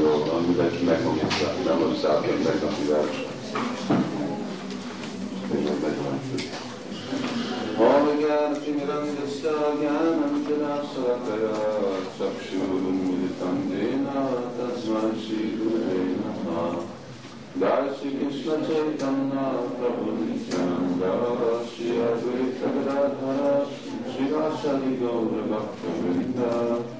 amiről, amiben ki megmondja, hogy nem az zárkén meg a hívás. Hallgár, Timiran, de Szalgár, nem tudás, Szalakaja, csak Sivurum, Militam, Déna, Tazmán, Sivur, Déna, Dási, Kisna, Csaitan, Prabhu, Nityan, Dási, Azvéta, Dádharás, Sivásali, Gaudra, Bakta, Vindát,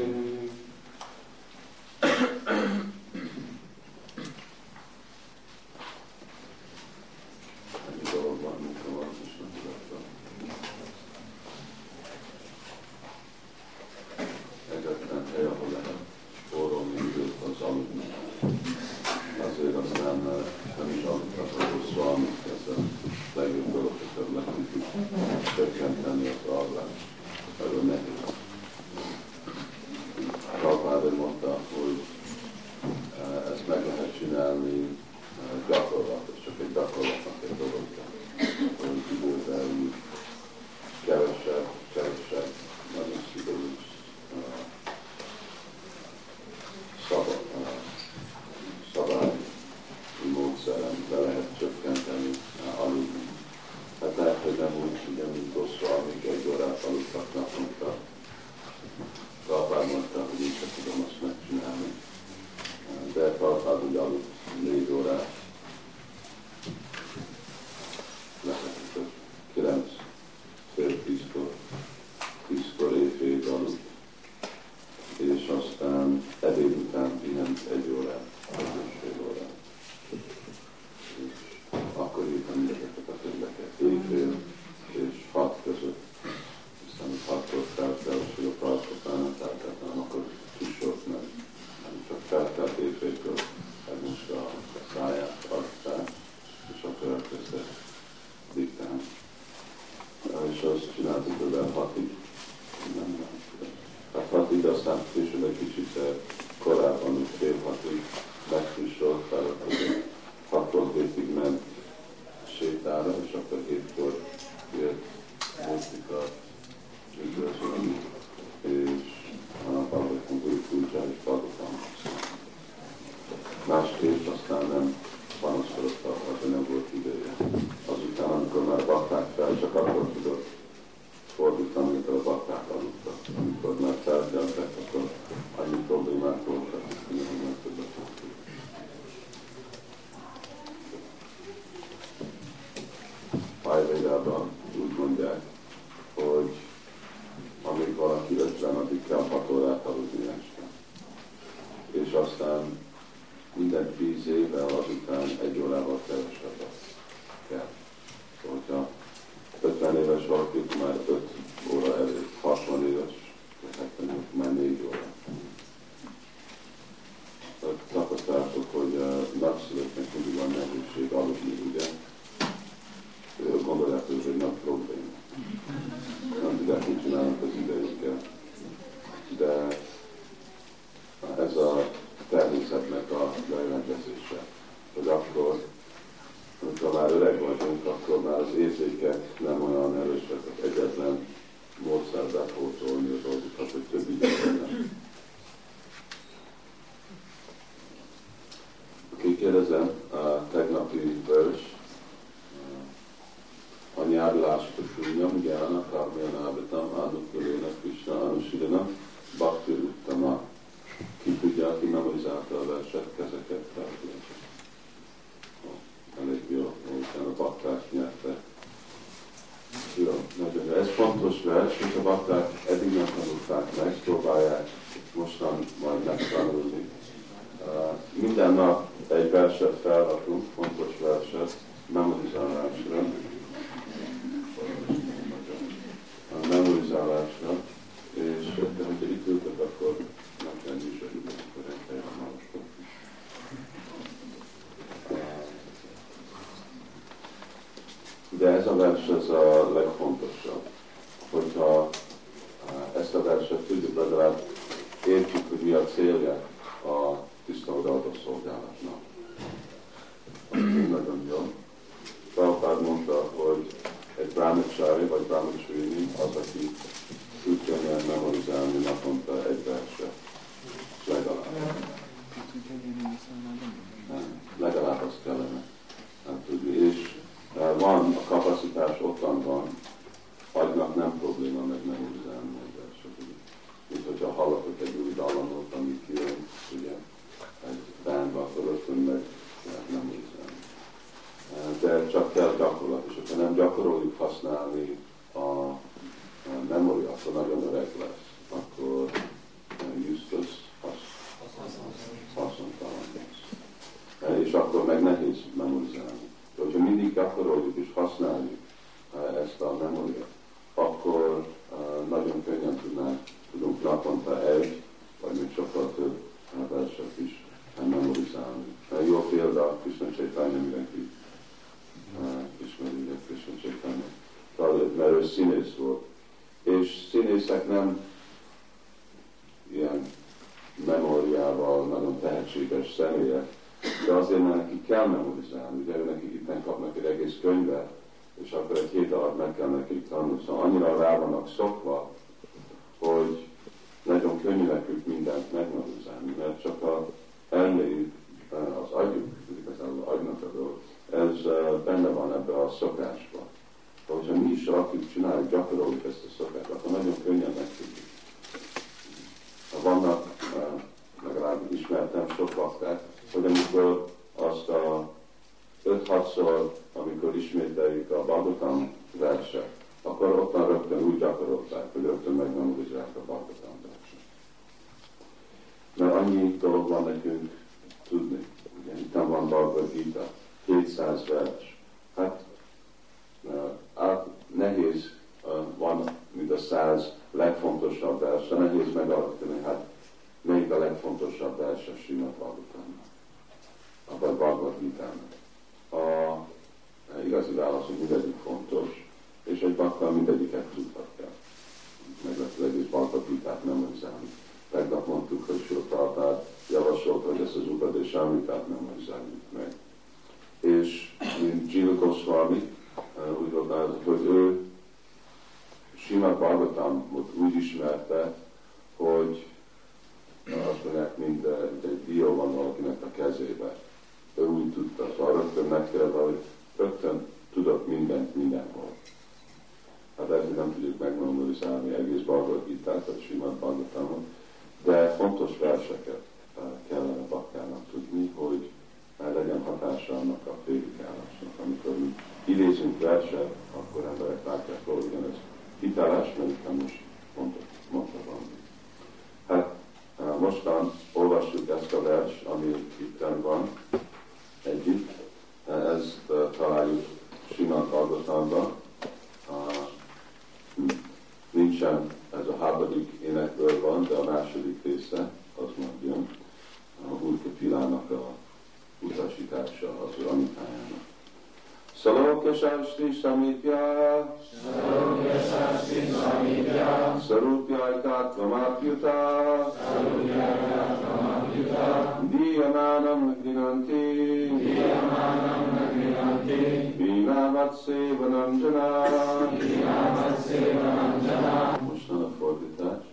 aztán később egy kicsit eh, korábban fél hatig. De ez a vers ez a legfontosabb, hogyha eh, ezt a verset tudjuk legalább értjük, hogy mi a célja a tiszta odaadó szolgálatnak. nagyon jó. Prabhupád mondta, hogy egy brámacsári vagy brámacsúrini az, aki tud könnyen memorizálni naponta egy verset. Legalább. Legalább azt kell Testament is my doctrine. Shashti Samithya Sarupya Shashti Samithya Sarupya Tattvamapyuta Sarupya Tattvamapyuta Diyananam Grinanti Diyananam Grinanti Vinamat Sevanam Jana Vinamat Sevanam Jana Most van a fordítás.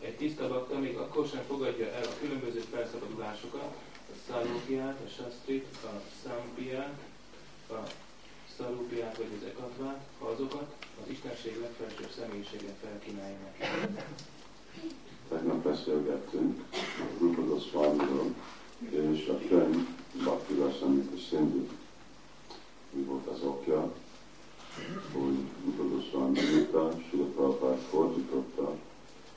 Egy tiszta bakta még akkor sem fogadja el a különböző felszabadulásokat, a szállógiát, a sastrit, a számpiát, a szalúpiát vagy az ekatbát, ha azokat az Istenség legfelsőbb személyisége felkínálja neki. Tegnap beszélgettünk a Rupados Swamiról és a könyv Bhakti Rasamita Sindhu. Mi volt az okja, hogy Rupados Swami írta, Sula Prabhupád fordította,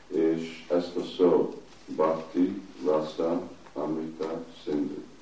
és ezt a szó Bhakti Rasa Amrita Sindhu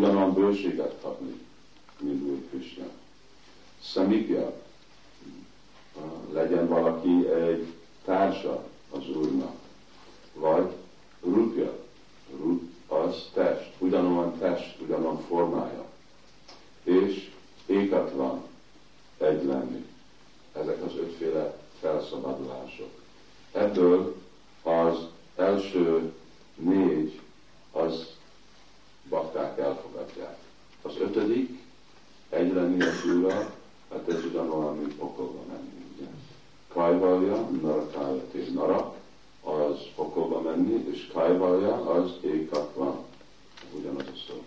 ugyanolyan bőséget kapni, mint Úr Krishna. Samikya, legyen valaki egy társa az Úrnak, vagy rupja, rup az test, ugyanolyan test, ugyanolyan formája, és ékatlan egy lenni. Ezek az ötféle felszabadulások. Ebből az első négy az bakták elfogadják. Az ötödik, egy lenni a súra, hát ez ugyanolyan, mint pokolba menni. Ugye? Kajvalja, narakája tér narak, az pokolba menni, és kajvalja az ékatlan. Ugyanaz a szó.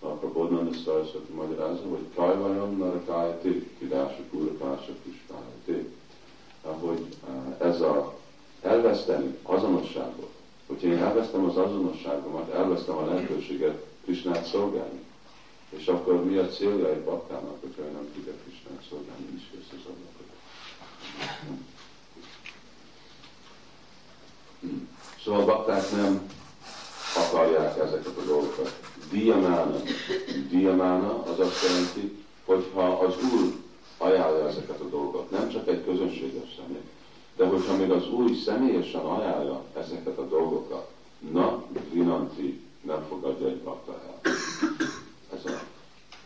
Akkor Bodnanda Saraswati magyarázza, hogy kajvalja, narakája tér, kidások, úrapások, kistája tér. Hogy ez a elveszteni azonosságot, hogyha én elvesztem az azonosságomat, elvesztem a lehetőséget Krisnát szolgálni. És akkor mi a célja egy baktának, hogyha nem tudja Krisnát szolgálni, is kész az ablakot. Szóval a bakták nem akarják ezeket a dolgokat. Diamána. Diamána az azt jelenti, hogyha az Úr ajánlja ezeket a dolgokat, nem csak egy közönséges személy, de hogyha még az Úr személyesen ajánlja ezeket a dolgokat, na, Vinanti nem fogadja egy bakta el.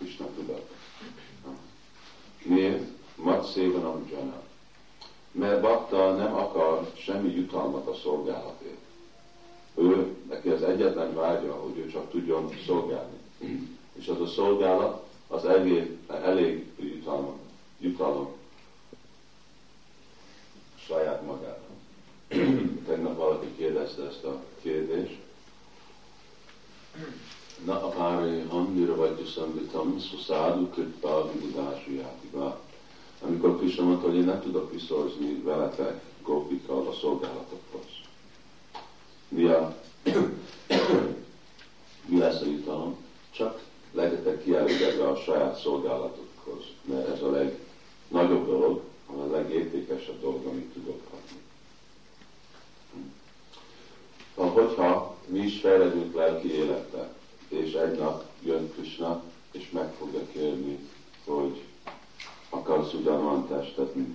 Ez a Isten tudat. Miért? Mat szévanam jana. Mert bakta nem akar semmi jutalmat a szolgálatért. Ő, neki az egyetlen vágya, hogy ő csak tudjon szolgálni. És az a szolgálat az elég, elég jutalom, jutalom saját magára. Tegnap valaki kérdezte ezt a kérdést. Na a párai hangira vagy szambitam, szuszádu krippá vibudásu játiba. Amikor Krishna mondta, hogy én nem tudok viszorzni veletek gópikkal a szolgálatokhoz. Mi, a, mi lesz a jutalom? Csak legyetek kielégedve a saját szolgálatokhoz, mert ez a legnagyobb dolog, a legértékesebb dolog, amit tudok kapni. Ha, hogyha mi is fejledünk lelki életbe, egy nap jön Krishna, és meg fogja kérni, hogy akarsz ugyanolyan testet, mint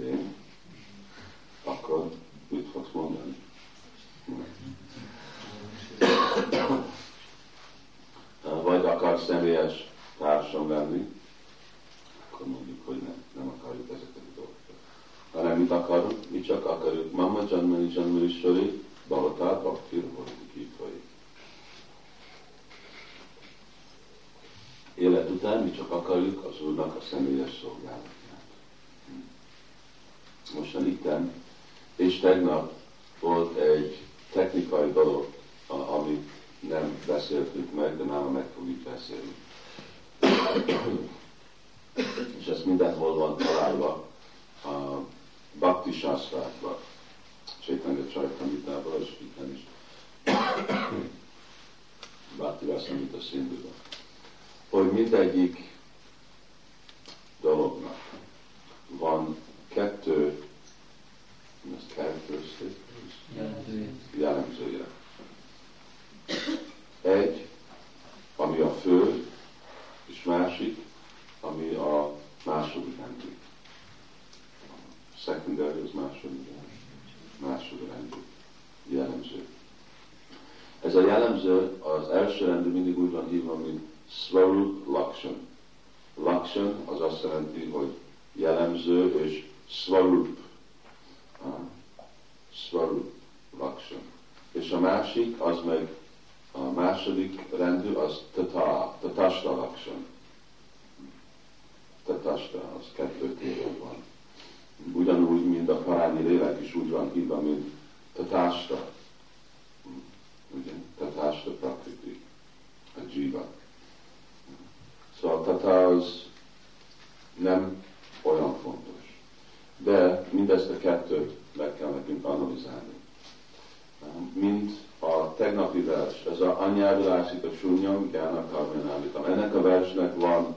a gyának karmenállítam. Ennek a versnek van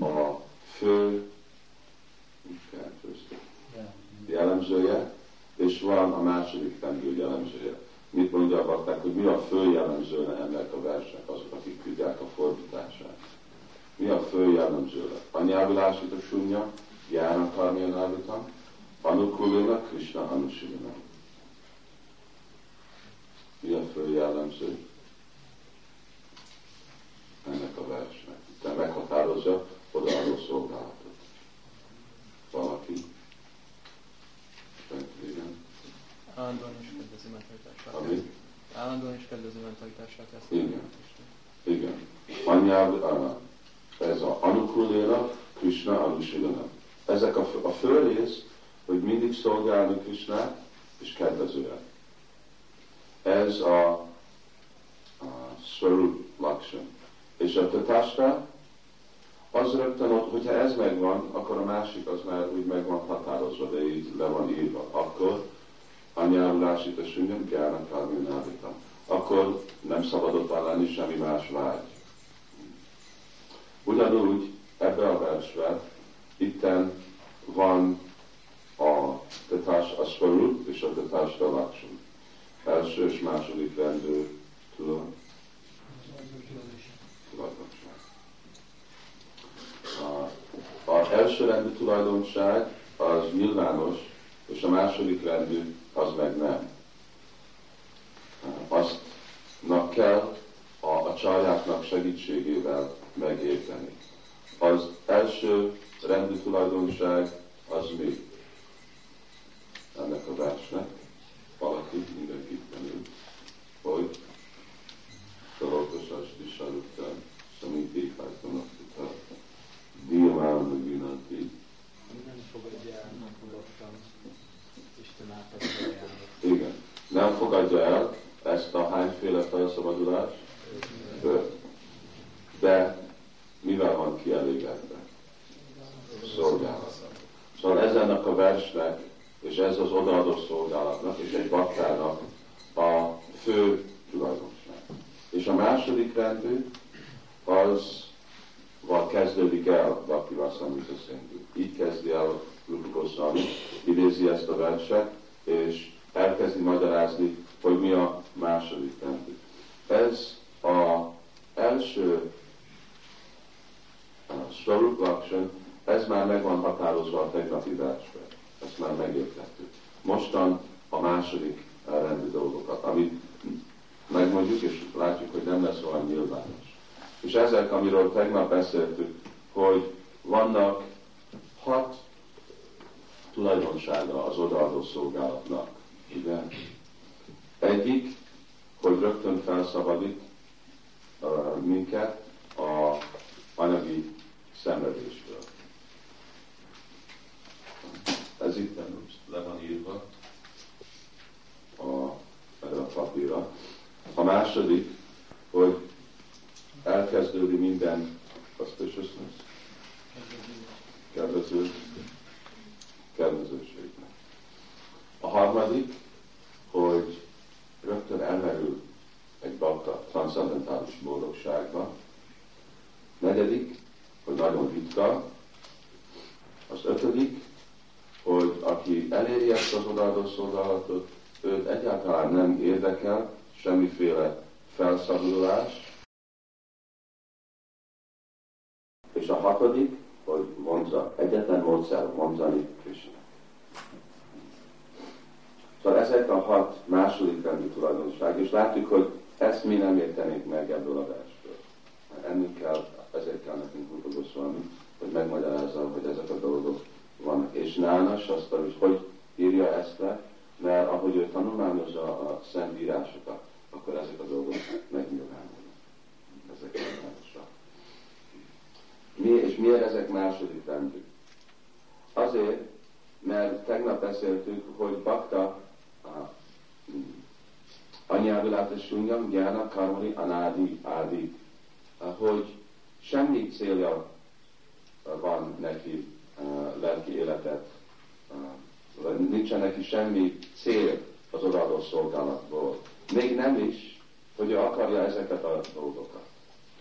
a fő jellemzője, és van a második rendű jellemzője. Mit mondják, hogy mi a fő jellemzője ennek a versnek, azok, akik tudják a fordítását. Mi a fő jellemzője? Anyávilásít a sunya, Gyána Karmyanávitam, Anukulina, Krishna Anusilina. Mi a fő jellemző ennek a versnek? Te meghatározza odaadó szolgálatot. Valaki? Igen. Állandóan is kedvezi mentalitását. Ami? Állandóan is kedvezi mentalitását. Ezt Igen. Igen. Anyáv, ez a Anukuléra, Krishna Anusilana. Ezek a, a fölrész, hogy mindig szolgálni Krishnát, és kedvezően. Ez a, a Swarup Lakshan. És a Tatasta, az rögtön ott, hogyha ez megvan, akkor a másik az már úgy meg van határozva, de így le van írva. Akkor anyárulásít a süngem, gyának kárműnávita. Akkor nem szabadott lenni semmi más vágy. Ugyanúgy ebbe a versbe itten van a Tatás Asvarut és a Tatás Dalaksham. Első és második rendő tulajdonság. Az első rendű tulajdonság az nyilvános, és a második rendű az meg nem. Aztnak kell a, a csaljáknak segítségével megérteni. Az első rendi tulajdonság az mi? Ennek a versnek. Valaki, mindenki tanul, hogy Sarokos is Sarukta, Samiti Hajtanakita, Diamán Naginati. Nem fogadja el, nem fogadtam Isten által Igen. Nem fogadja el ezt a hányféle felszabadulást? De mivel van kielégedve? Szolgálat. Szóval ezennek a versnek, és ez az odaadó szolgálatnak, és egy baktának a fő tulajdonság. És a második rendű, az val kezdődik el Bhakti Vasamrita Szintű. Így kezdi el Rupa Goswami, idézi ezt a verset, és elkezdi magyarázni, hogy mi a második rendű. Ez a első Swarup Lakshan, ez már meg van határozva a tegnapi versben. Ezt már megértettük. Mostan a második rendű dolgokat, amit megmondjuk, és látjuk, hogy nem lesz olyan nyilvános. És ezek, amiről tegnap beszéltük, hogy vannak hat tulajdonsága az odaadó szolgálatnak. Igen. Egyik, hogy rögtön felszabadít uh, minket a anyagi szenvedésből. Ez itt le van írva a, erre a papírra. A második, hogy elkezdődik minden auspiciousness, kedvező, kedvezőségnek. A harmadik, hogy rögtön elmerül egy bakta transzendentális boldogságba, ritka. Az ötödik, hogy aki eléri ezt az odaadó szolgálatot, őt egyáltalán nem érdekel semmiféle felszabadulás. És a hatodik, hogy mondza, egyetlen módszer mondani Krishna. Szóval ezek a hat második rendű tulajdonság, és látjuk, hogy ezt mi nem értenénk meg ebből a versből. Ennek kell, ezért kell nekünk Rupa hogy megmagyarázza, hogy ezek a dolgok vannak. És Nána Sasztar hogy hogy írja ezt le, mert ahogy ő tanulmányozza a szentírásokat, akkor ezek a dolgok megnyilvánulnak. Ezek nyilvánosak. Mi, és miért ezek második rendű? Azért, mert tegnap beszéltük, hogy Bakta anyávilata sunyam gyána karmani anádi ádi, hogy semmi célja van neki lelki életet, nincsen neki semmi cél az odaadó szolgálatból. Még nem is, hogy ő akarja ezeket a dolgokat.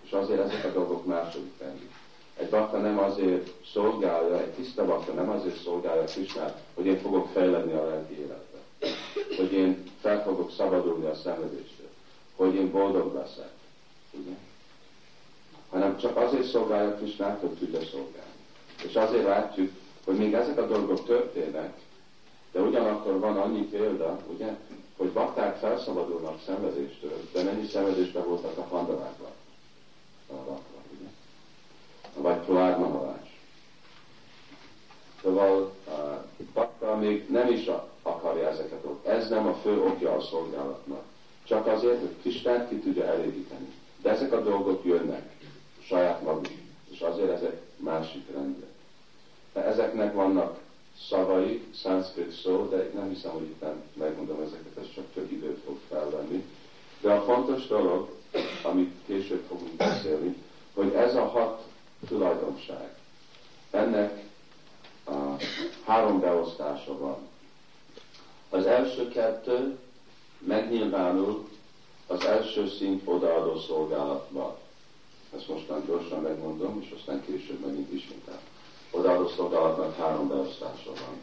És azért ezek a dolgok második rendű. Egy bakta nem azért szolgálja, egy tiszta bakta nem azért szolgálja Krisnát, hogy én fogok fejledni a lelki életbe. Hogy én fel fogok szabadulni a szenvedéstől. Hogy én boldog leszek. Ugye? Hanem csak azért szolgálja Krisnát, hogy tudja szolgálni. És azért látjuk, hogy még ezek a dolgok történnek, de ugyanakkor van annyi példa, ugye, hogy bakták felszabadulnak szenvedéstől, de mennyi szenvedésben voltak a handalákban. A bakra, ugye? Vagy plázmahalás. Szóval a bakta még nem is akarja ezeket a Ez nem a fő okja a szolgálatnak. Csak azért, hogy Kistánt ki tudja elégíteni. De ezek a dolgok jönnek saját maguk, és azért ezek másik rendben. Ezeknek vannak szavai, szanszkrit szó, de nem hiszem, hogy itt nem megmondom ezeket, ez csak több időt fog felvenni. De a fontos dolog, amit később fogunk beszélni, hogy ez a hat tulajdonság, ennek a három beosztása van. Az első kettő megnyilvánul az első szint odaadó szolgálatban. Ezt mostan gyorsan megmondom, és aztán később megint ismételem odaadó szolgálatnak három beosztása van.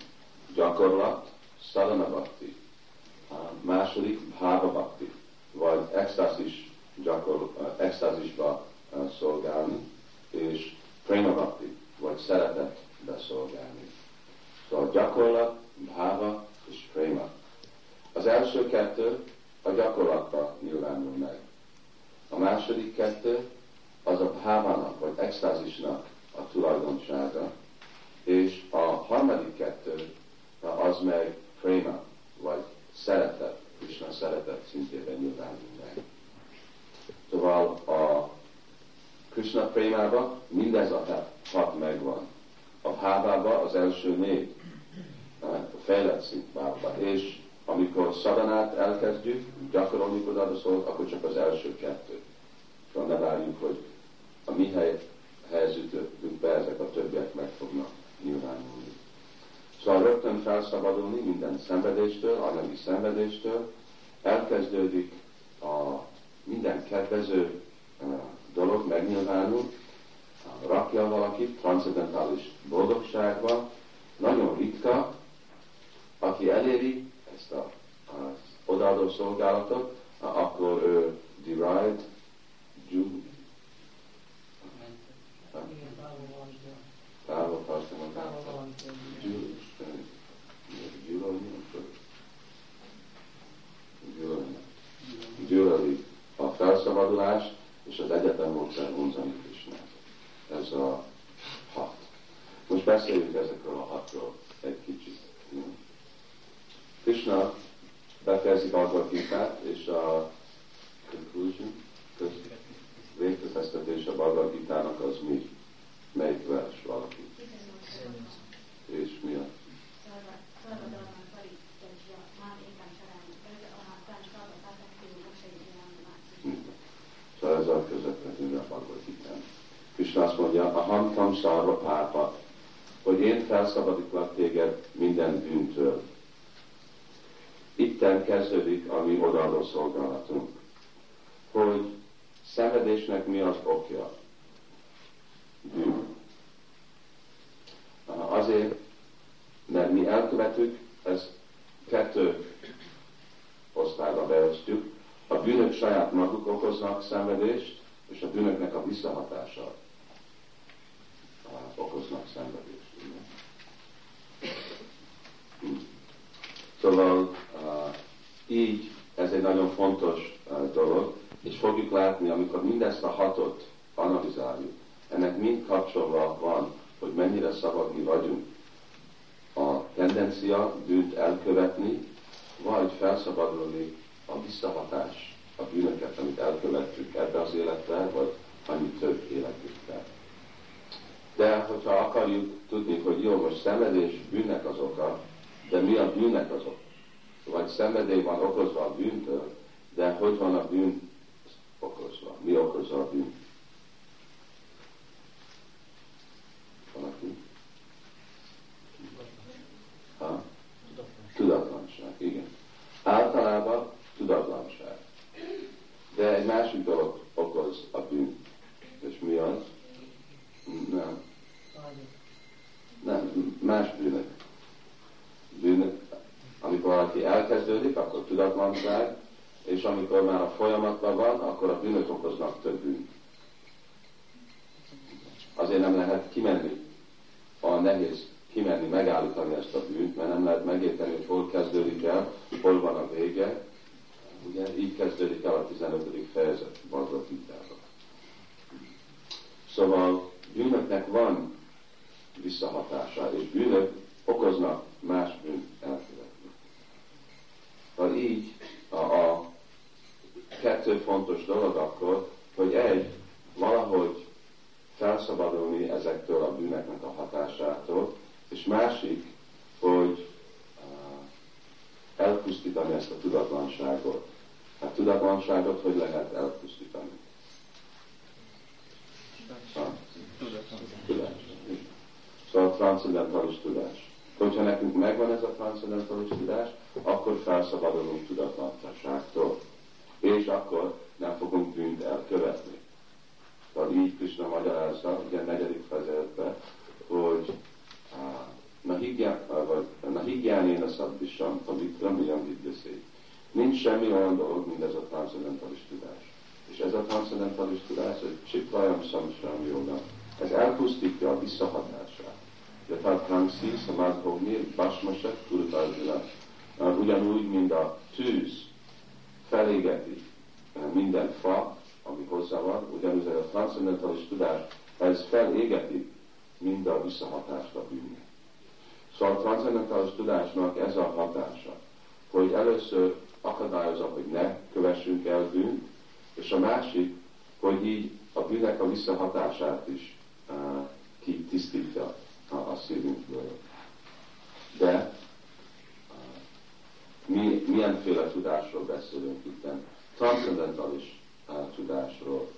Gyakorlat, sadhana bhakti, második bhava bhakti, vagy extázis gyakor, extázisba szolgálni, és prema bhakti, vagy szeretet beszolgálni. Szóval gyakorlat, bhava és prema. Az első kettő a gyakorlatban nyilvánul meg. A második kettő az a bhávának, vagy extázisnak a tulajdonsága, és a harmadik kettő az meg préma, vagy szeretet, Krishna szeretet szintében nyilvánul meg. Szóval a Krishna prémában mindez a hat megvan. A hávában az első négy, a fejlett szintbában. És amikor szadanát elkezdjük, gyakorolni oda a szót, akkor csak az első kettő. Szóval ne várjuk, hogy a mi hely, helyzetünkbe ezek a többiek meg fognak nyilvánulni. Szóval rögtön felszabadulni minden szenvedéstől, anyagi szenvedéstől, elkezdődik a minden kedvező dolog megnyilvánul, rakja valaki transzendentális boldogságba, nagyon ritka, aki eléri ezt a, az odaadó szolgálatot, akkor ő derived, felszabadulás és az egyetem módszer vonzani Krisnát. Ez a hat. Most beszéljünk ezekről a hatról egy kicsit. Krishna befejezik a Gita-t, és a conclusion, végkövetkeztetés a Bhagavad Gita-nak az mi? Melyik vers valaki? És mi a? Szóval a közvetlenül a Bhagavad Krishna azt mondja, a hamtam szarva pápat, hogy én felszabadítlak téged minden bűntől. Itten kezdődik a mi odaadó szolgálatunk, hogy szenvedésnek mi az okja bűn. Azért, mert mi elkövetük, ez kettő osztályba beosztjuk. A bűnök saját maguk okoznak szenvedést, és a bűnöknek a visszahatása okoznak szenvedést. Szóval így ez egy nagyon fontos dolog, és fogjuk látni, amikor mindezt a hatot analizáljuk, ennek mind kapcsolva van, hogy mennyire szabad mi vagyunk. A tendencia bűnt elkövetni, vagy felszabadulni a visszahatás, a bűnöket, amit elkövettük ebbe az életbe, vagy annyi több életükbe. De hogyha akarjuk tudni, hogy jó, most szenvedés bűnnek az oka, de mi a bűnnek az oka? Vagy szenvedély van okozva a bűntől, de hogy van a bűn okozva? Mi okozza a bűnt? Szóval a transzendentális tudásnak ez a hatása, hogy először akadályozza, hogy ne kövessünk el bűnt, és a másik, hogy így a bűnnek a visszahatását is uh, kitisztítja a, a szívünkből. De uh, mi, milyenféle tudásról beszélünk itt? Transzendentális uh, tudásról.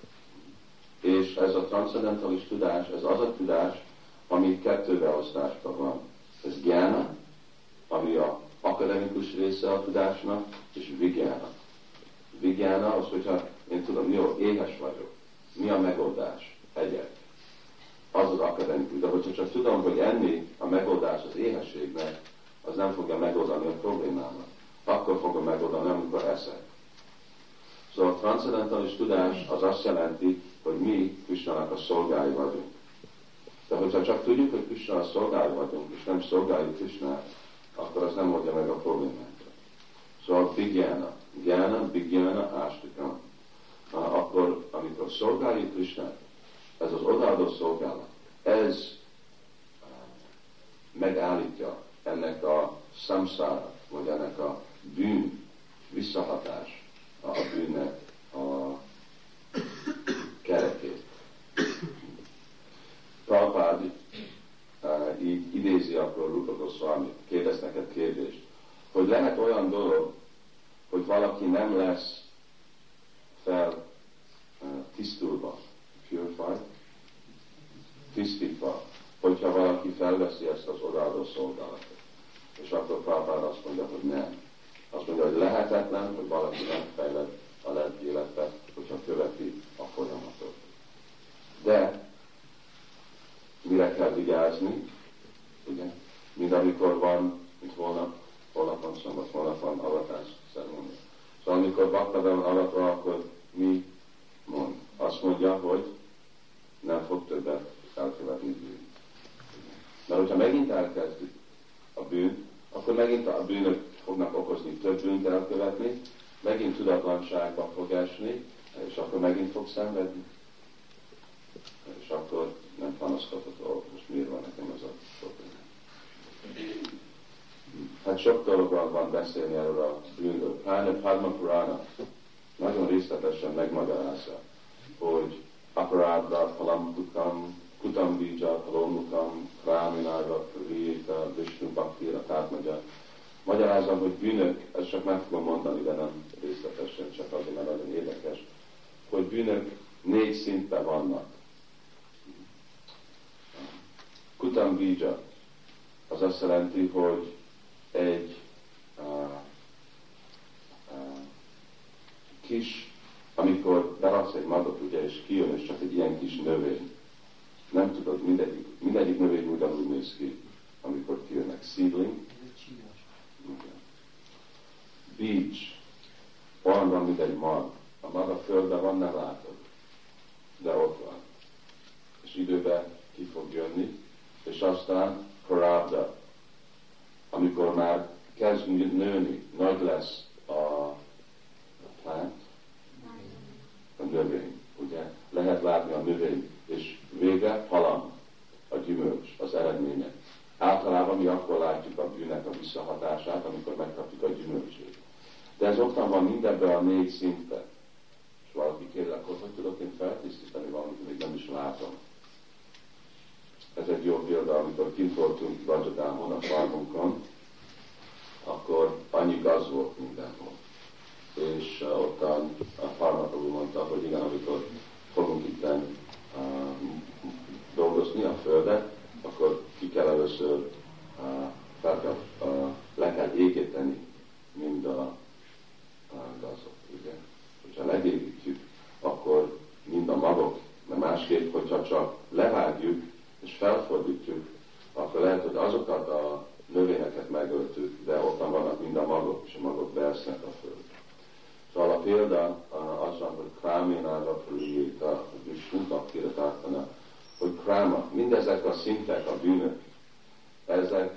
És ez a transzendentális tudás, ez az a tudás, ami kettő beosztásban van. Ez gyána, ami a akademikus része a tudásnak, és vigyána. Vigyána az, hogyha én tudom, jó, éhes vagyok. Mi a megoldás? Egyek. Az az akademikus. De hogyha csak tudom, hogy enni a megoldás az éhességnek, az nem fogja megoldani a problémámat. Akkor fogom megoldani, amikor eszek. Szóval a transzendentális tudás az azt jelenti, hogy mi Krisztának a szolgái vagyunk. De hogyha csak tudjuk, hogy szolgálj vagyunk, és nem szolgáljuk Krishnát, akkor az nem oldja meg a problémákat. Szóval Bigyána, Gyána, Bigyána, Ástikam. Akkor, amikor szolgáljuk Krishnát, ez az odaadó szolgálat, ez megállítja ennek a samszára, vagy ennek a bűn visszahatás a bűnnek a kerekét. Prabhupád uh, így idézi akkor Rupa Goswami, kérdez neked kérdést, hogy lehet olyan dolog, hogy valaki nem lesz fel uh, tisztulva, purified, tisztítva, hogyha valaki felveszi ezt az odaadó szolgálatot. És akkor Prabhupád azt mondja, hogy nem. Azt mondja, hogy lehetetlen, hogy valaki nem fejled a lett életbe, hogyha követi a folyamatot. De mire kell vigyázni, ugye? mint amikor van, mint holnap, holnap van szombat, holnap van avatás szeremónia. Szóval amikor bakta be van akkor mi mond? Azt mondja, hogy nem fog többet elkövetni bűn. Mert hogyha megint elkezdjük a bűn, akkor megint a bűnök fognak okozni több bűnt elkövetni, megint tudatlanságba fog esni, és akkor megint fog szenvedni. És akkor nem panaszkodhat, hogy most miért van nekem ez a probléma. Hát sok dologról van beszélni erről a bűnről. Pláne Padma Purana nagyon részletesen megmagyarázza, hogy aparádra, palamtukam, kutam bija, palomukam, kráminára, rita, vishnu bhaktira, tehát magyar. Magyarázom, hogy bűnök, ezt csak meg fogom mondani, de nem részletesen, csak azért, mert nagyon érdekes, hogy bűnök négy szinten vannak. Kutam bija, az azt jelenti, hogy egy uh, uh, kis, amikor beraksz egy magot, ugye, és kijön, és csak egy ilyen kis növény. Nem tudod, mindegyik, mindegyik növény ugyanúgy néz ki, amikor kijönnek. Seedling. Beach. Olyan van, mint egy mag. A mag a földben van, nem látod. De ott van. És időben ki fog jönni, és aztán korábban amikor már kezd nőni, nagy lesz a, a plant, a növény, ugye? Lehet látni a növény, és vége halam, a gyümölcs, az eredménye. Általában mi akkor látjuk a bűnek a visszahatását, amikor megkapjuk a gyümölcsét. De ez ottan van mindenben a négy szinten. És valaki akkor hogy tudok én feltisztítani valamit, még nem is látom. Ez egy jó példa, amikor kint voltunk Rajadámon, a farmunkon, akkor annyi gaz volt mindenhol. És uh, ottan a farmakoló mondta, hogy igen, amikor fogunk itt uh, dolgozni a földet, akkor ki kell először uh, fel kell, uh, le kell égeteni mind a, a gazot, ugye? Hogyha legégítjük, akkor mind a magok, de másképp, hogyha csak levágjuk, és felfordítjuk, akkor lehet, hogy azokat a növényeket megöltük, de ottan vannak mind a magok, és a magok beesznek a föld. Szóval a példa az van, hogy kráménára prüljéta, Vishnuka kiratártana, hogy kráma, mindezek a szintek, a bűnök, ezek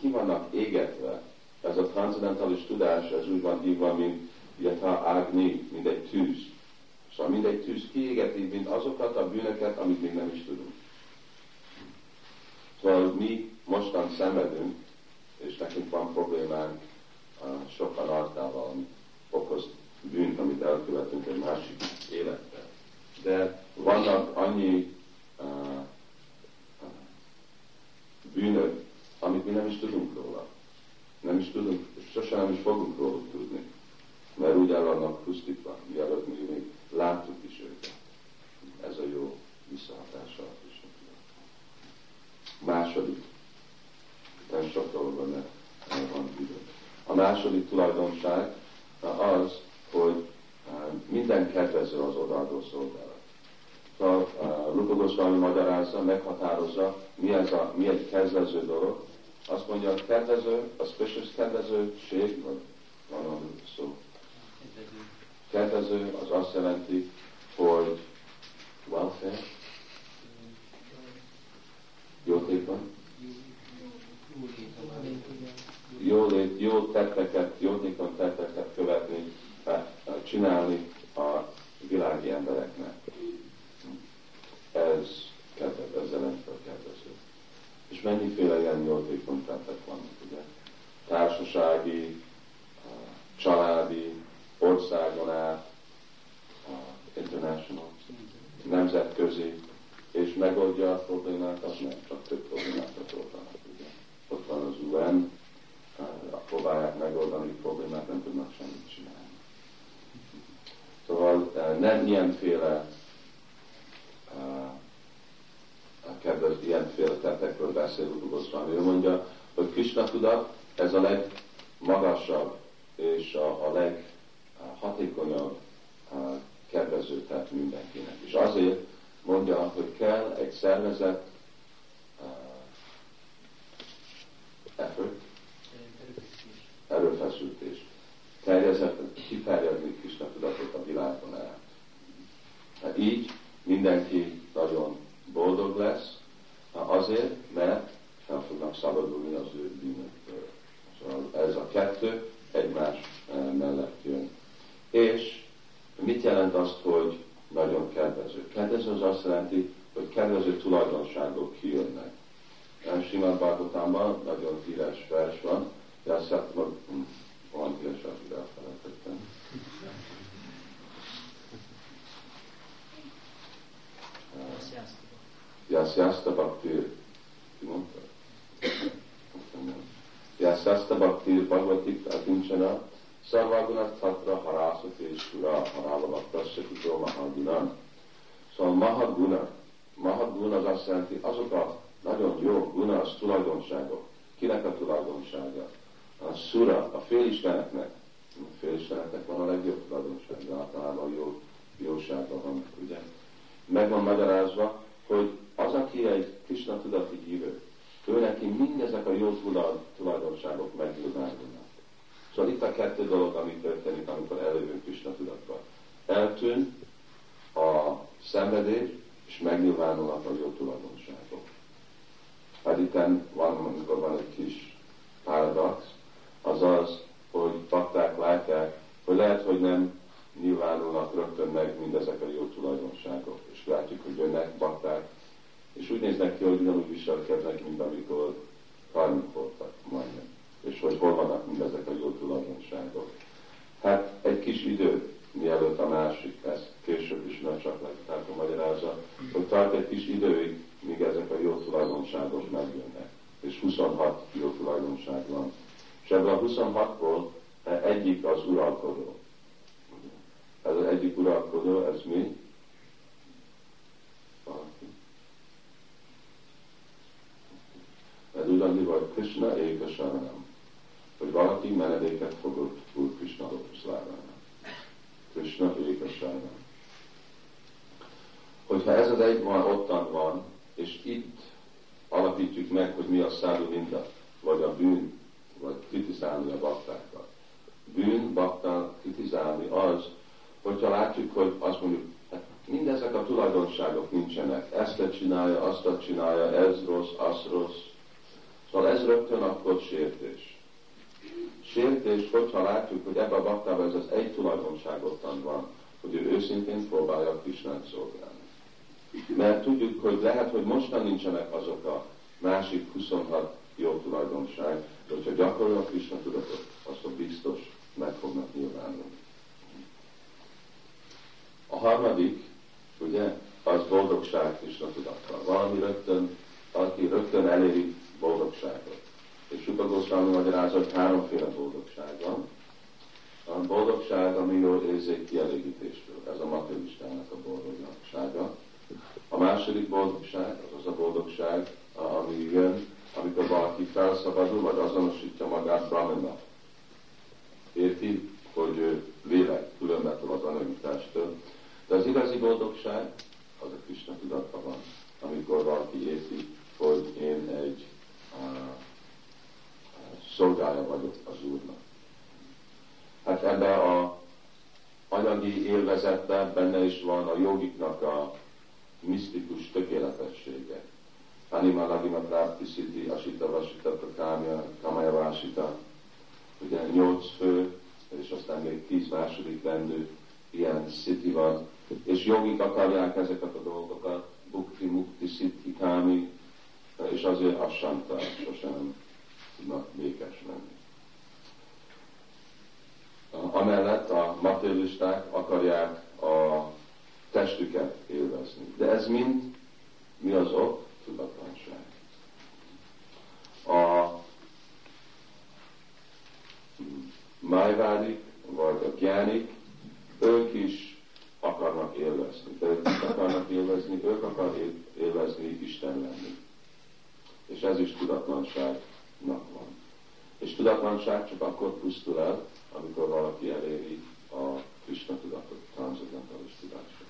ki vannak égetve. Ez a transzendentális tudás, ez úgy van hívva, mint Yatha Agni, mint egy tűz. Szóval mind egy tűz kiégeti, mint azokat a bűnöket, amit még nem is tudunk. Szóval mi mostan szenvedünk, és nekünk van problémánk sokan ami okoz bűnt, amit elkövetünk egy másik életben. De vannak annyi uh, bűnök, amit mi nem is tudunk róla. Nem is tudunk, és sosem nem is fogunk róla tudni. Mert úgy el vannak pusztítva, mielőtt mi még láttuk is őket. Ez a jó visszahatása is. Második, nem sok dologban van idő. A második tulajdonság az, hogy minden kedvező az odaadó szolgálat. Szóval Rupa Goswami magyarázza, meghatározza, mi, ez a, mi egy kedvező dolog. Azt mondja, a kedvező, a special kedvezőség, vagy van szó. Kedvező az azt jelenti, hogy welfare, jótékony, jólét, jó tetteket, jótékony tetteket követni, csinálni a világi embereknek. Ez kedvez, ez jelenti a kedvező. És mennyiféle ilyen jótékony tettek vannak, ugye? Társasági, családi, országon át, international, nemzetközi, és megoldja a problémát, az nem csak több problémát oldanak. Ott van az UN, próbálják megoldani problémát, nem tudnak semmit csinálni. Szóval nem ilyenféle kedves ilyenféle tettekről beszél Udugosvami. Ő mondja, hogy Krishna tudat ez a legmagasabb és a, a leghatékonyabb kedvező tett mindenkinek. És azért mondja, hogy kell egy szervezet uh, effort, erőfeszítés, terjezett, kiterjedni Krishna tudatot a világon át. Hát így mindenki nagyon boldog lesz, azért, mert fel fognak szabadulni az ő bűnöktől. Szóval ez a kettő egymás mellett jön. És hogy nagyon kedvező. Kedvező az azt jelenti, hogy kedvező tulajdonságok kijönnek. Simad Bhagavatamban nagyon híres vers van, de azt hiszem, van híres, akit elfelejtettem. Yasyasta Bhaktir. Ki mondta? Yasyasta Bhaktir Bhagavatik Akinchana Sarvaguna Tatra Harasate Sura Haralavatasya Kutó Mahagunan. Szóval Mahaguna, Mahaguna az azt jelenti, azok a nagyon jó guna, az tulajdonságok. Kinek a tulajdonsága? A Sura, a félisteneknek. A félisteneknek van a legjobb tulajdonság, de általában jó, jósága van, ugye? Meg van magyarázva, hogy az, aki egy Krishna tudati hívő, ő neki mindezek a jó tulajdonságok megnyilvánulnak. Szóval itt a kettő dolog, ami történik, amikor előjön Krishna tudatba. Eltűn a szenvedés, és megnyilvánulnak a jó tulajdonságok. Hát itt van, amikor van egy kis paradox, azaz, hogy bakták látják, hogy lehet, hogy nem nyilvánulnak rögtön meg mindezek a jó tulajdonságok. És látjuk, hogy jönnek, bakták, és úgy néznek ki, hogy ugyanúgy viselkednek, mint amikor 30 voltak majdnem. És hogy hol vannak mindezek a jó tulajdonságok. Hát egy kis idő, mielőtt a másik, ezt később is nem csak a magyarázza, hogy tart egy kis időig, míg ezek a jó tulajdonságok megjönnek. És 26 jó tulajdonság van. És ebből a 26-ból egyik az uralkodó. Ez az egyik uralkodó, ez mi? Ez ugyanúgy, hogy Krishna Éka Saranam. Hogy valaki menedéket fogott Úr Krishna Lotuszlávának. Krishna Saranam. Hogyha ez az egy van, ottan van, és itt alapítjuk meg, hogy mi a szádu minda, vagy a bűn, vagy kritizálni a baktákat. Bűn, baktán kritizálni az, hogyha látjuk, hogy azt mondjuk, hát mindezek a tulajdonságok nincsenek, ezt csinálja, azt csinálja, ez rossz, az rossz, Szóval ez rögtön akkor sértés. Sértés, hogyha látjuk, hogy ebben a baktában ez az egy tulajdonság ottan van, hogy ő őszintén próbálja a Krisnát szolgálni. Mert tudjuk, hogy lehet, hogy mostan nincsenek azok a másik 26 jó tulajdonság, de hogyha gyakorol a Krishna tudatot, azt a biztos meg fognak nyilvánulni. A harmadik, ugye, az boldogság Krishna tudattal. Valami rögtön, aki rögtön eléri boldogságot. És Supa Goswami magyarázza, hogy háromféle boldogság van. A boldogság, ami jól érzék kielégítéstől. Ez a materialistának a boldogsága. A második boldogság, az az a boldogság, ami jön, amikor valaki felszabadul, vagy azonosítja magát Brahmannak. Érti, hogy lélek különbetől az anyagi testtől. De az igazi boldogság, az a Krishna tudatta van, amikor valaki érti, hogy én egy szolgája vagyok az Úrnak. Hát ebbe a anyagi élvezetben benne is van a jogiknak a misztikus tökéletessége. Anima lagima prápti siddhi asita vasita prakámya kamaya vásita. Ugye nyolc fő, és aztán még tíz második rendű ilyen sziti van. És jogik akarják ezeket a dolgokat, bukti, mukti, siddhi, kámi, és azért Assanta sosem tudnak békes lenni. Amellett a materialisták akarják a testüket élvezni. De ez mind mi az ok? Tudatlanság. A májvádik, vagy a gyánik, ők is akarnak élvezni. De ők akarnak élvezni, ők akarnak élvezni Isten lenni és ez is tudatlanságnak van. És tudatlanság csak akkor pusztul el, amikor valaki eléri a Krishna tudatot, transzendentális tudása.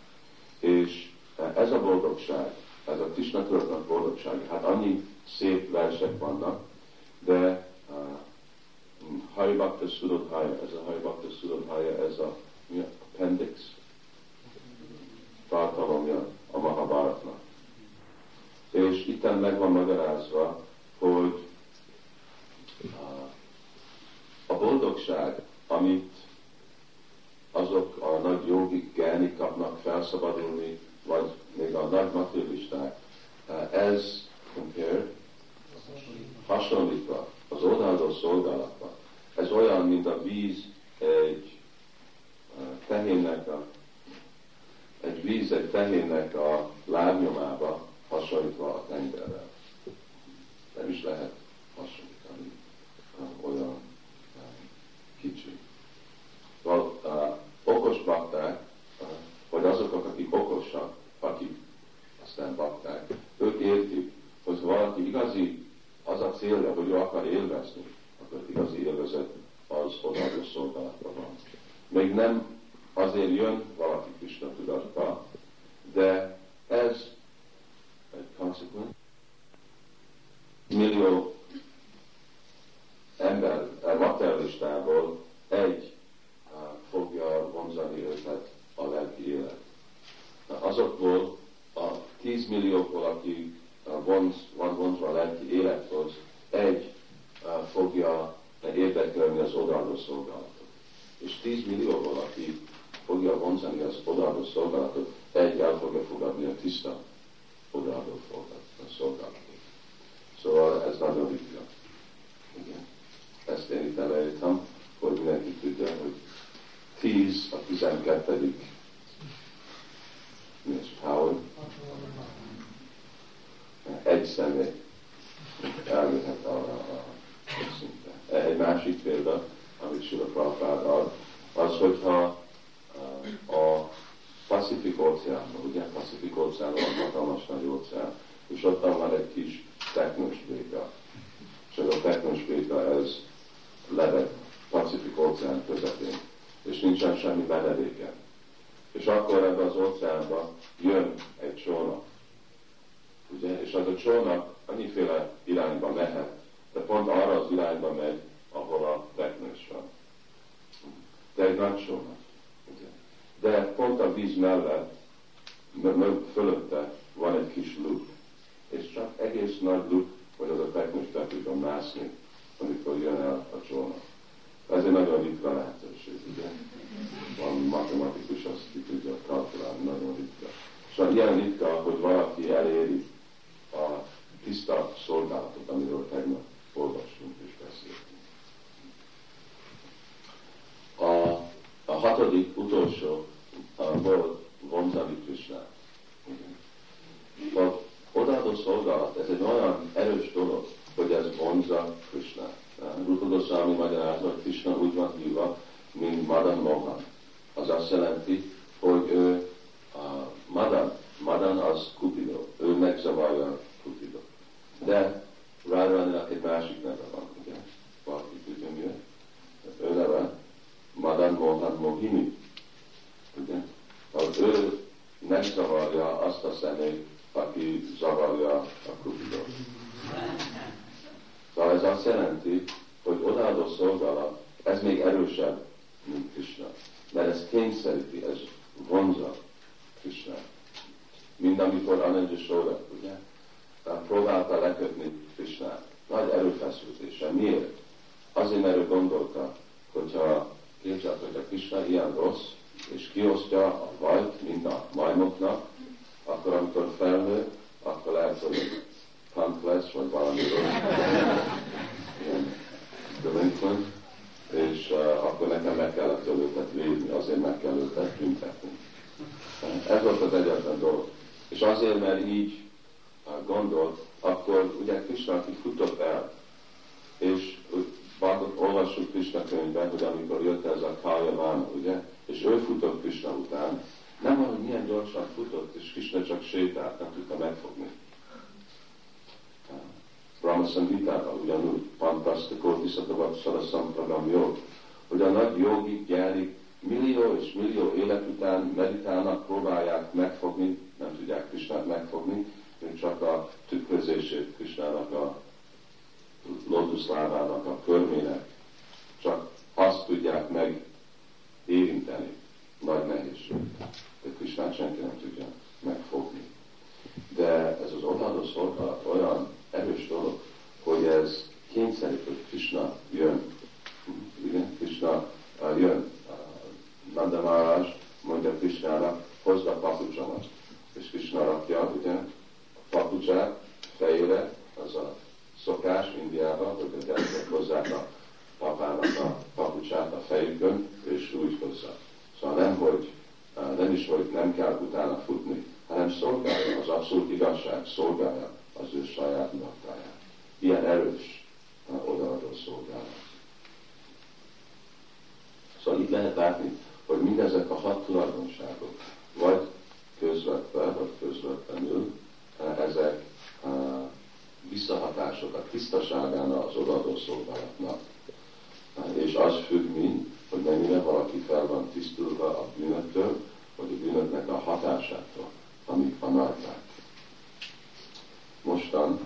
És ez a boldogság, ez a Krishna tudatnak boldogság, hát annyi szép versek vannak, de uh, Hajbakta Sudodhaya, ez a Hajbakta Sudodhaya, ez a mi appendix tartalomja a Mahabharatnak. És itten meg van magyarázva, hogy boldogság, amit azok a nagy jogik gelni kapnak felszabadulni, vagy még a nagy materialisták, uh, ez compared, hasonlítva az odaadó szolgálatban. Ez olyan, mint a víz egy uh, tehénnek a egy víz egy tehénnek a lábnyomába hasonlítva a tengerrel. Nem is lehet hasonlítani olyan um, kicsi. Val, uh, okos bakták, uh, vagy azok, akik okosak, akik aztán bakták, ők értik, hogy valaki igazi, az a célja, hogy ő akar élvezni, akkor igazi élvezet az odaadó szolgálatban van. Még nem azért jön valaki Krishna tudatba, de ez egy konsekvens. Millió ember materialistából egy fogja vonzani őket a lelki élet. Azokból a 10 millióból, akik vonz, van vonzva a lelki élethoz, egy fogja érdekelni az odaadó szolgálatot. És 10 millióból, akik fogja vonzani az odaadó szolgálatot, egy el fogja fogadni a tiszta odaadó szolgálatot. Szóval ez nagyon ritka. Igen. Ezt én itt elejtem, hogy mindenki tudja, hogy 10 a 12. Mi az power? Egy személy eljöhet arra a szintre. Egy másik példa, amit Sula Prabhupád ad, az, hogyha a Pacific óceánban, ugye Pacific óceán van hatalmas nagy óceán, és ott van egy kis olvassuk Krishna könyvben, hogy amikor jött ez a Kalyavana, ugye, és ő futott Krishna után, nem van, hogy milyen gyorsan futott, és Krishna csak sétált, nem tudta megfogni. Brahma Sangitában ugyanúgy, Pantaszta Kótiszatavat Saraszam program jó, hogy a nagy jogi gyárik millió és millió élet után meditálnak, próbálják megfogni, nem tudják Krishnát megfogni, mint csak a tükrözését Krishnának a lótuszlávának a körmének, tudják meg érinteni. Nagy nehézség. De Krisnát senki nem tudja megfogni. De ez az odaadó szolgálat olyan erős dolog, hogy ez kényszerít, hogy Krishna jön. Igen, Krishna uh, jön. Uh, Nandamárás mondja Krishnának, hozd a papucsomat. És Krishna rakja, ugye, a papucsát fejére, az a szokás Indiában, hogy a gyerekek hozzák a papának a papucsát a fejükön, és úgy hozza. Szóval nem, hogy, eh, nem is, hogy nem kell utána futni, hanem szolgálja az abszolút igazság, szolgálja az ő saját magtáját. Ilyen erős eh, odaadó szolgálat. Szóval itt lehet látni, hogy mindezek a hat tulajdonságok, vagy közvetve, vagy közvetlenül, eh, ezek visszahatásokat tisztaságára az odaadó szolgálatnak és az függ mind, hogy mennyire valaki fel van tisztulva a bűnöktől, vagy a bűnöknek a hatásától, amik van rajták. Mostan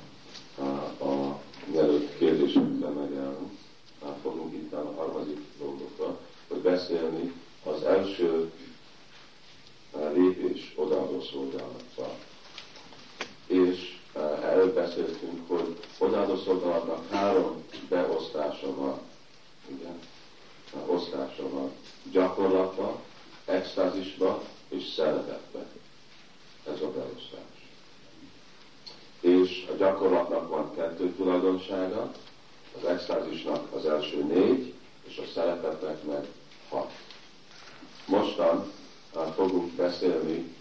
a, a mielőtt kérdésekre megy el, fogunk itt a harmadik dolgokra, hogy beszélni az első lépés odaadó szolgálatra. És erről beszéltünk, hogy odaadó szolgálatnak három beosztása van ugye, osztása van. Gyakorlatba, extázisba és szeretetbe. Ez a beosztás. És a gyakorlatnak van kettő tulajdonsága, az extázisnak az első négy, és a szeretetnek meg hat. Mostan hát fogunk beszélni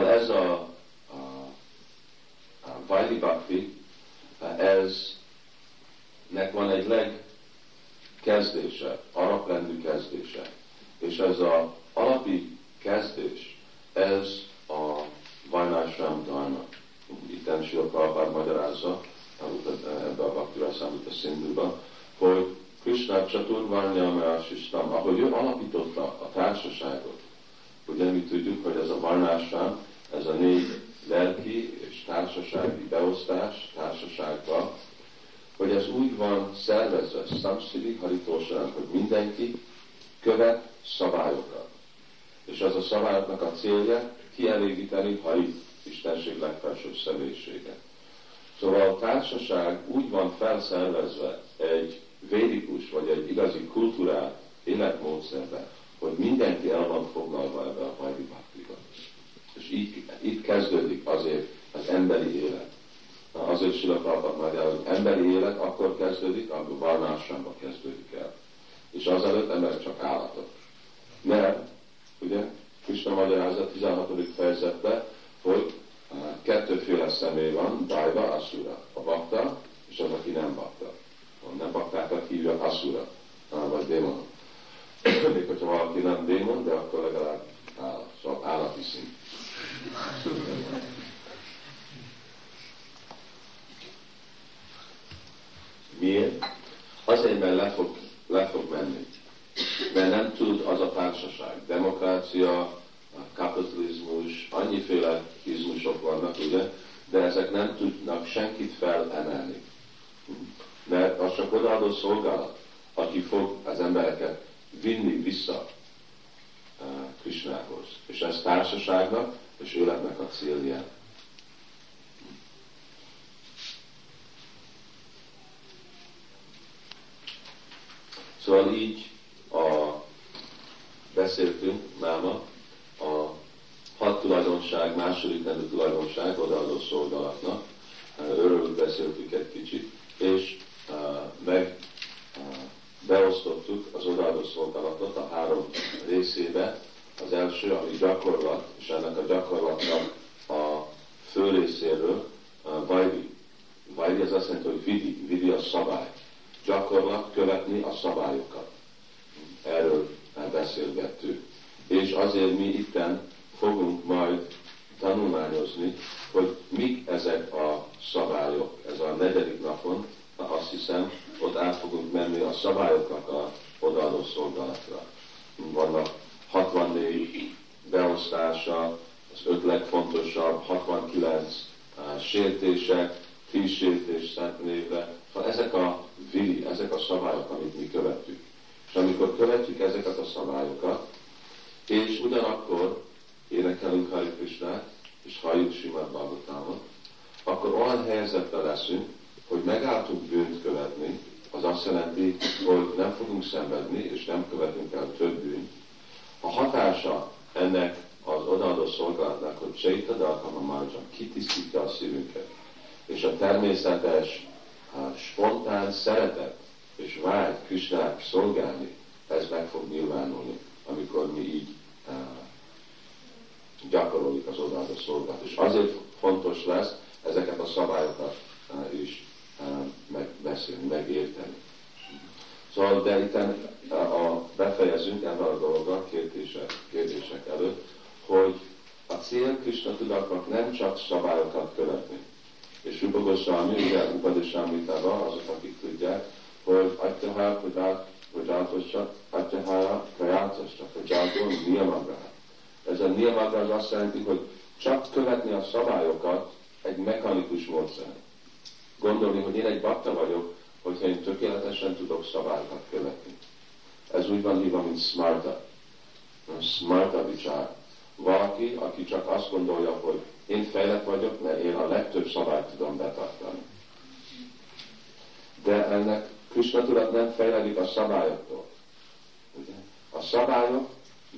Szóval ez a, a, a Vajli Bhakti, ez nek van egy legkezdése, alaprendű kezdése. És ez a alapi kezdés, ez a Vajnásram Dharma. Itten Sila Prabhupád magyarázza, ebbe a Bhaktivá számít a szindúba, hogy Krishna Csaturvárnya Sistam, ahogy ő alapította a társaságot, ugye mi tudjuk, hogy ez a varnásrám ez a négy lelki és társasági beosztás társaságba, hogy ez úgy van szervezve Samsiri Haritósának, hogy mindenki követ szabályokat. És az a szabályoknak a célja kielégíteni Harit, Istenség legfelsőbb személyisége. Szóval a társaság úgy van felszervezve egy védikus vagy egy igazi kultúrát életmódszerbe, hogy mindenki el van foglalva ebbe a így itt, kezdődik azért az emberi élet. Na, azért Sila Prabhupada mondja, az emberi élet akkor kezdődik, amikor varnásamba kezdődik el. És azelőtt ember csak állatok. Mert, ugye, Krishna magyarázat 16. fejezetben, hogy eh, kettőféle személy van, Dajva, Asura, a bakta, és az, aki nem bakta. A nem baktákat hívja Asura, vagy démonok. Még hogyha valaki nem démon, de akkor legalább állat, szóval állati szint. Miért? Azért, mert le fog, le fog menni. Mert nem tud az a társaság. Demokrácia, kapitalizmus, annyiféle izmusok vannak, ugye? De ezek nem tudnak senkit felemelni. Mert az csak odaadó szolgálat, aki fog az embereket vinni vissza eh, Krishnához. És ez társaságnak és életnek a célja. Szóval így a, beszéltünk máma a hat tulajdonság, második nemű tulajdonság odaadó szolgálatnak. Örülök beszéltük egy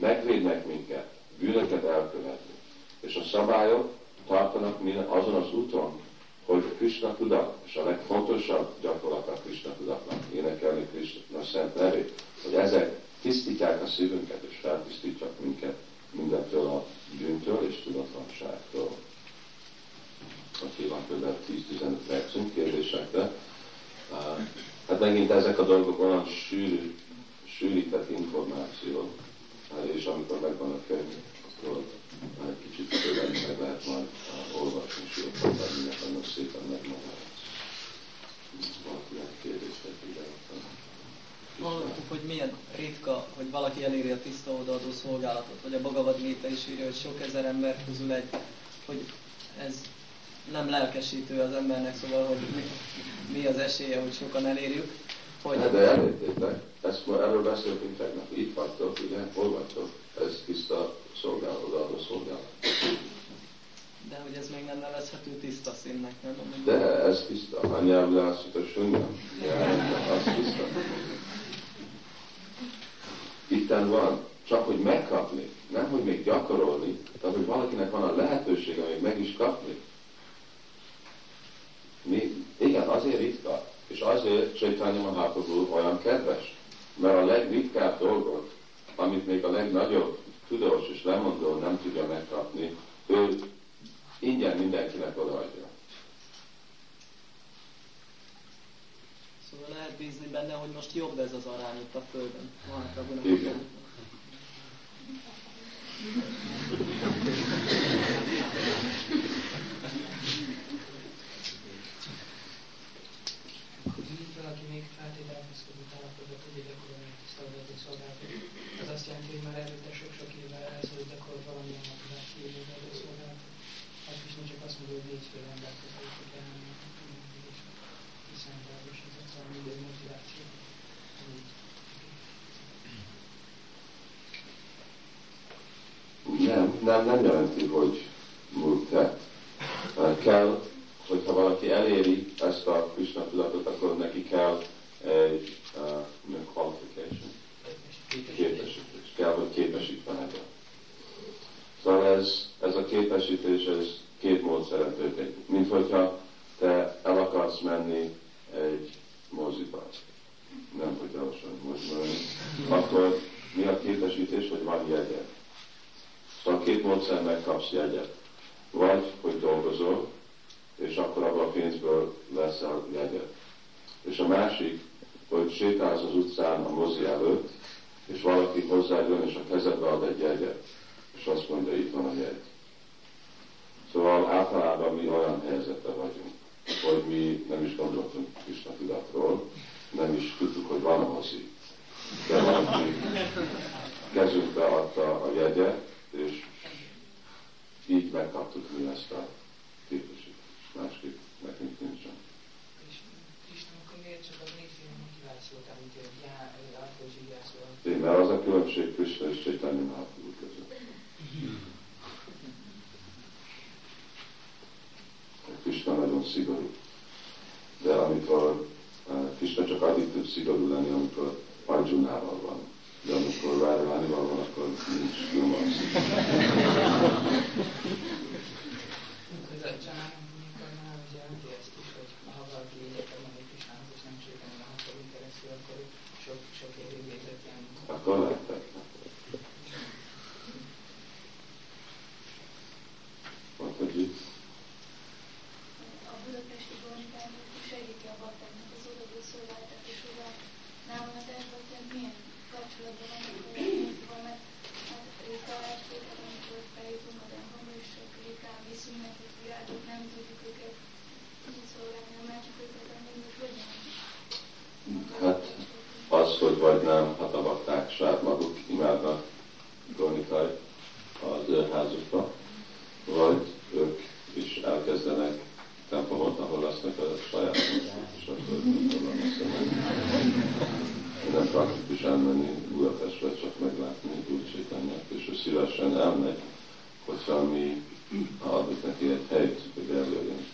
megvédnek minket, bűnöket elkövetni. És a szabályok tartanak azon az úton, hogy Krishna tudat, és a legfontosabb gyakorlat a Krishna tudatnak, énekelni Krishna szent nevét, hogy ezek tisztítják a szívünket, és feltisztítják minket mindentől a bűntől és tudatlanságtól. Aki van kb. 10-15 percünk kérdésekre. Hát megint ezek a dolgok olyan sűrű, sűrített információ, és amikor megvan a könyv, akkor egy kicsit tőle meg lehet majd olvasni, és jobban mindent nagyon szépen megmaradsz. Valakinek hogy milyen ritka, hogy valaki eléri a tiszta odaadó szolgálatot, vagy a Bhagavad Gita is írja, hogy sok ezer ember közül egy, hogy ez nem lelkesítő az embernek, szóval, hogy mi, mi az esélye, hogy sokan elérjük. Hogy... De elértétek, ezt ma erről beszéltünk tegnap, itt vagytok, ugye, hol vagytok, ez tiszta szolgálat, odaadó szolgálat. De hogy ez még nem nevezhető tiszta színnek, nem? De ez tiszta, a nyelvlászít a sunyam, az tiszta. Itten van, csak hogy megkapni, nem hogy még gyakorolni, de hogy valakinek van a lehetősége még meg is kapni, mi, igen, azért ritka, és azért Csaitanya Mahaprabhu olyan kedves, mert a legritkább dolgot, amit még a legnagyobb tudós és lemondó nem tudja megkapni, ő ingyen mindenkinek odaadja. Szóval lehet bízni benne, hogy most jobb ez az arány itt a Földön. Mahaprabhunak. Igen. Nem nem jelenti, hogy múlt. Kell, hogyha valaki eléri ezt a Krishna tudatot, Ábrám hatavatták saját maguk imádnak Gornikai az ő házukba, vagy ők is elkezdenek templomot, ahol lesznek a saját és akkor nem praktikus elmenni Budapestre, csak meglátni Úrcsétányát, és ő szívesen elmegy, hogyha mi adunk neki egy helyt, hogy előjön.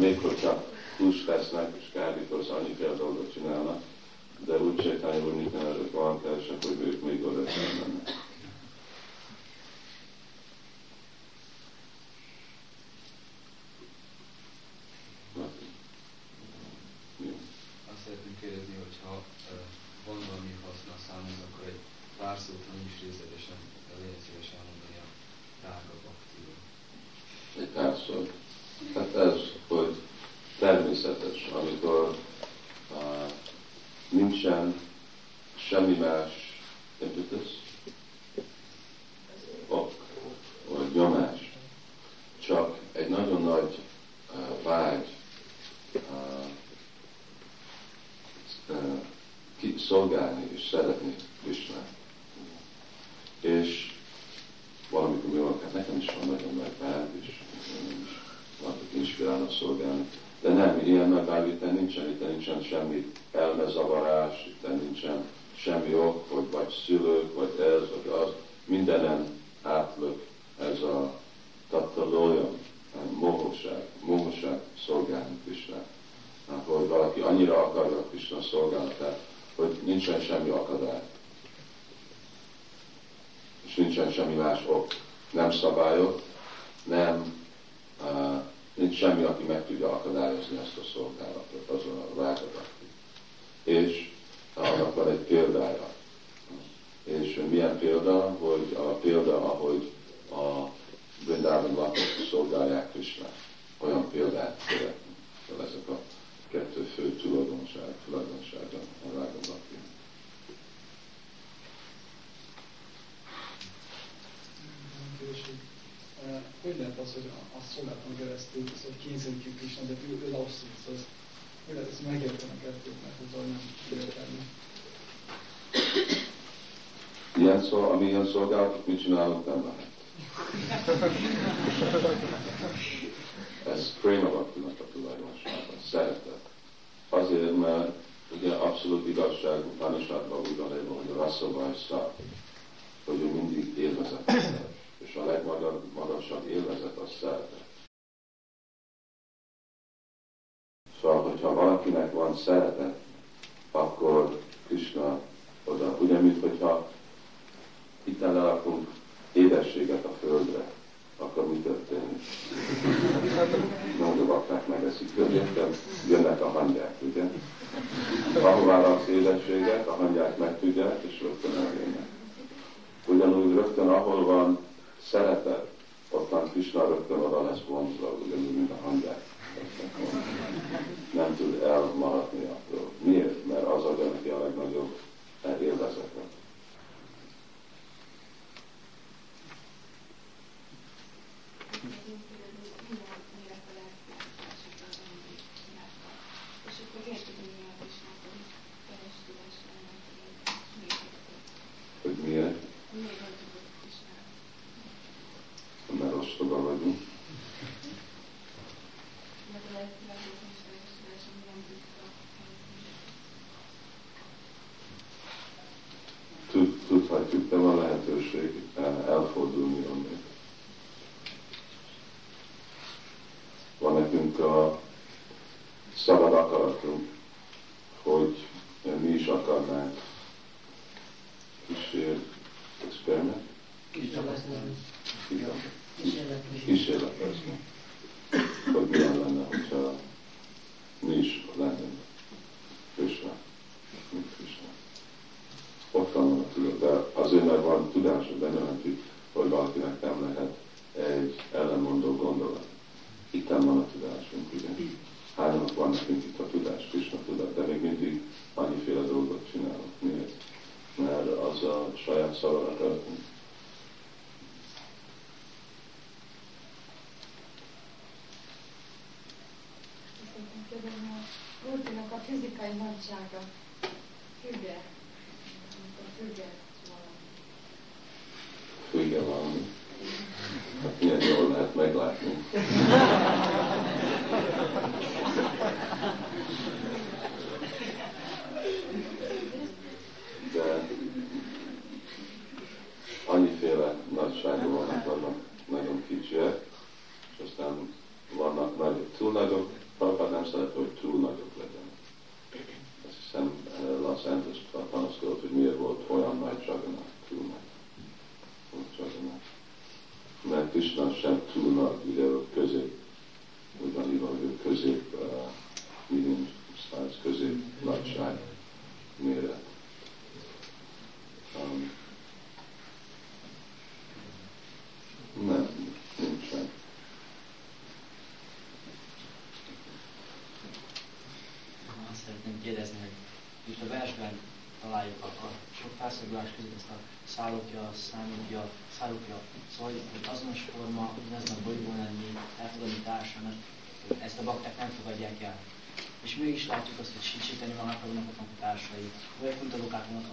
még hogyha plusz tesznek és kábítósz annyiféle dolgot csinálnak, de úgy sétálni, hogy mit nem előtt van, keresek, hogy ők még oda mennek. játszol, amilyen szolgálatot mit csinálunk, nem lehet. Ez Prima Baktinak a tulajdonsága, szeretet. Azért, mert ugye abszolút igazság Upanishadban úgy van írva, hogy a rasszabályszak, hogy ő mindig élvezet és a legmagasabb élvezet a szeretet. Szóval, hogyha valakinek van szeretet, szentséget a földre, akkor mi történik? Nagyobbaknak megeszik, körülöttem jönnek a hangyák, ugye? Ahová a szélességet, a hangyák meg 下一个。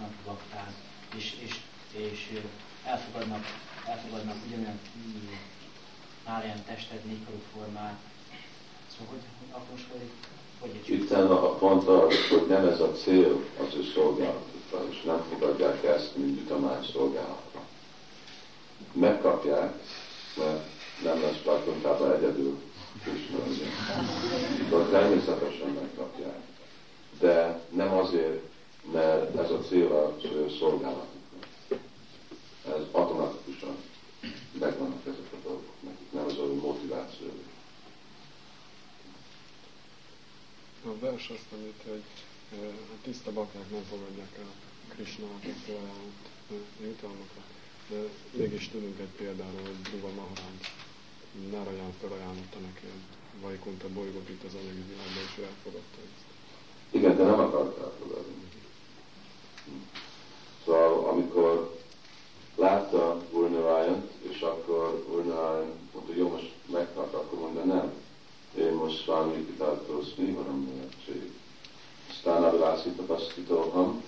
A bakták, és, és, és elfogadnak, elfogadnak ugyanolyan Nárián testet, négykorú formát. Szóval hogy, hogy akkor hogy, hogy Itt a pont az, hogy nem ez a cél az ő szolgálatukra, és nem fogadják ezt, mint ütemány szolgálatra. Megkapják, mert nem lesz Vaikuntában egyedül Krishna, De természetesen megkapják. De nem azért, mert ez a cél a szolgálatukra. Ez automatikusan megvannak ezek a dolgok, nekik nem az a motiváció. A vers azt említi, hogy a tiszta bakták nem fogadják el Krishnának a ajánlott jutalmakat. De mégis tudunk egy példáról, hogy Dhruva Maharaj Narayan felajánlotta neki a Vaikunta bolygót itt az anyagi világban, és elfogadta ezt. Igen, de nem akart elfogadni. Szóval amikor látta Urnarayan, és akkor Urnarayan mondta, jó, most megtart, akkor mondta, nem. Én most Swami Pitartoszmi, valam cég. Aztán Avilászi Tapasztitoham,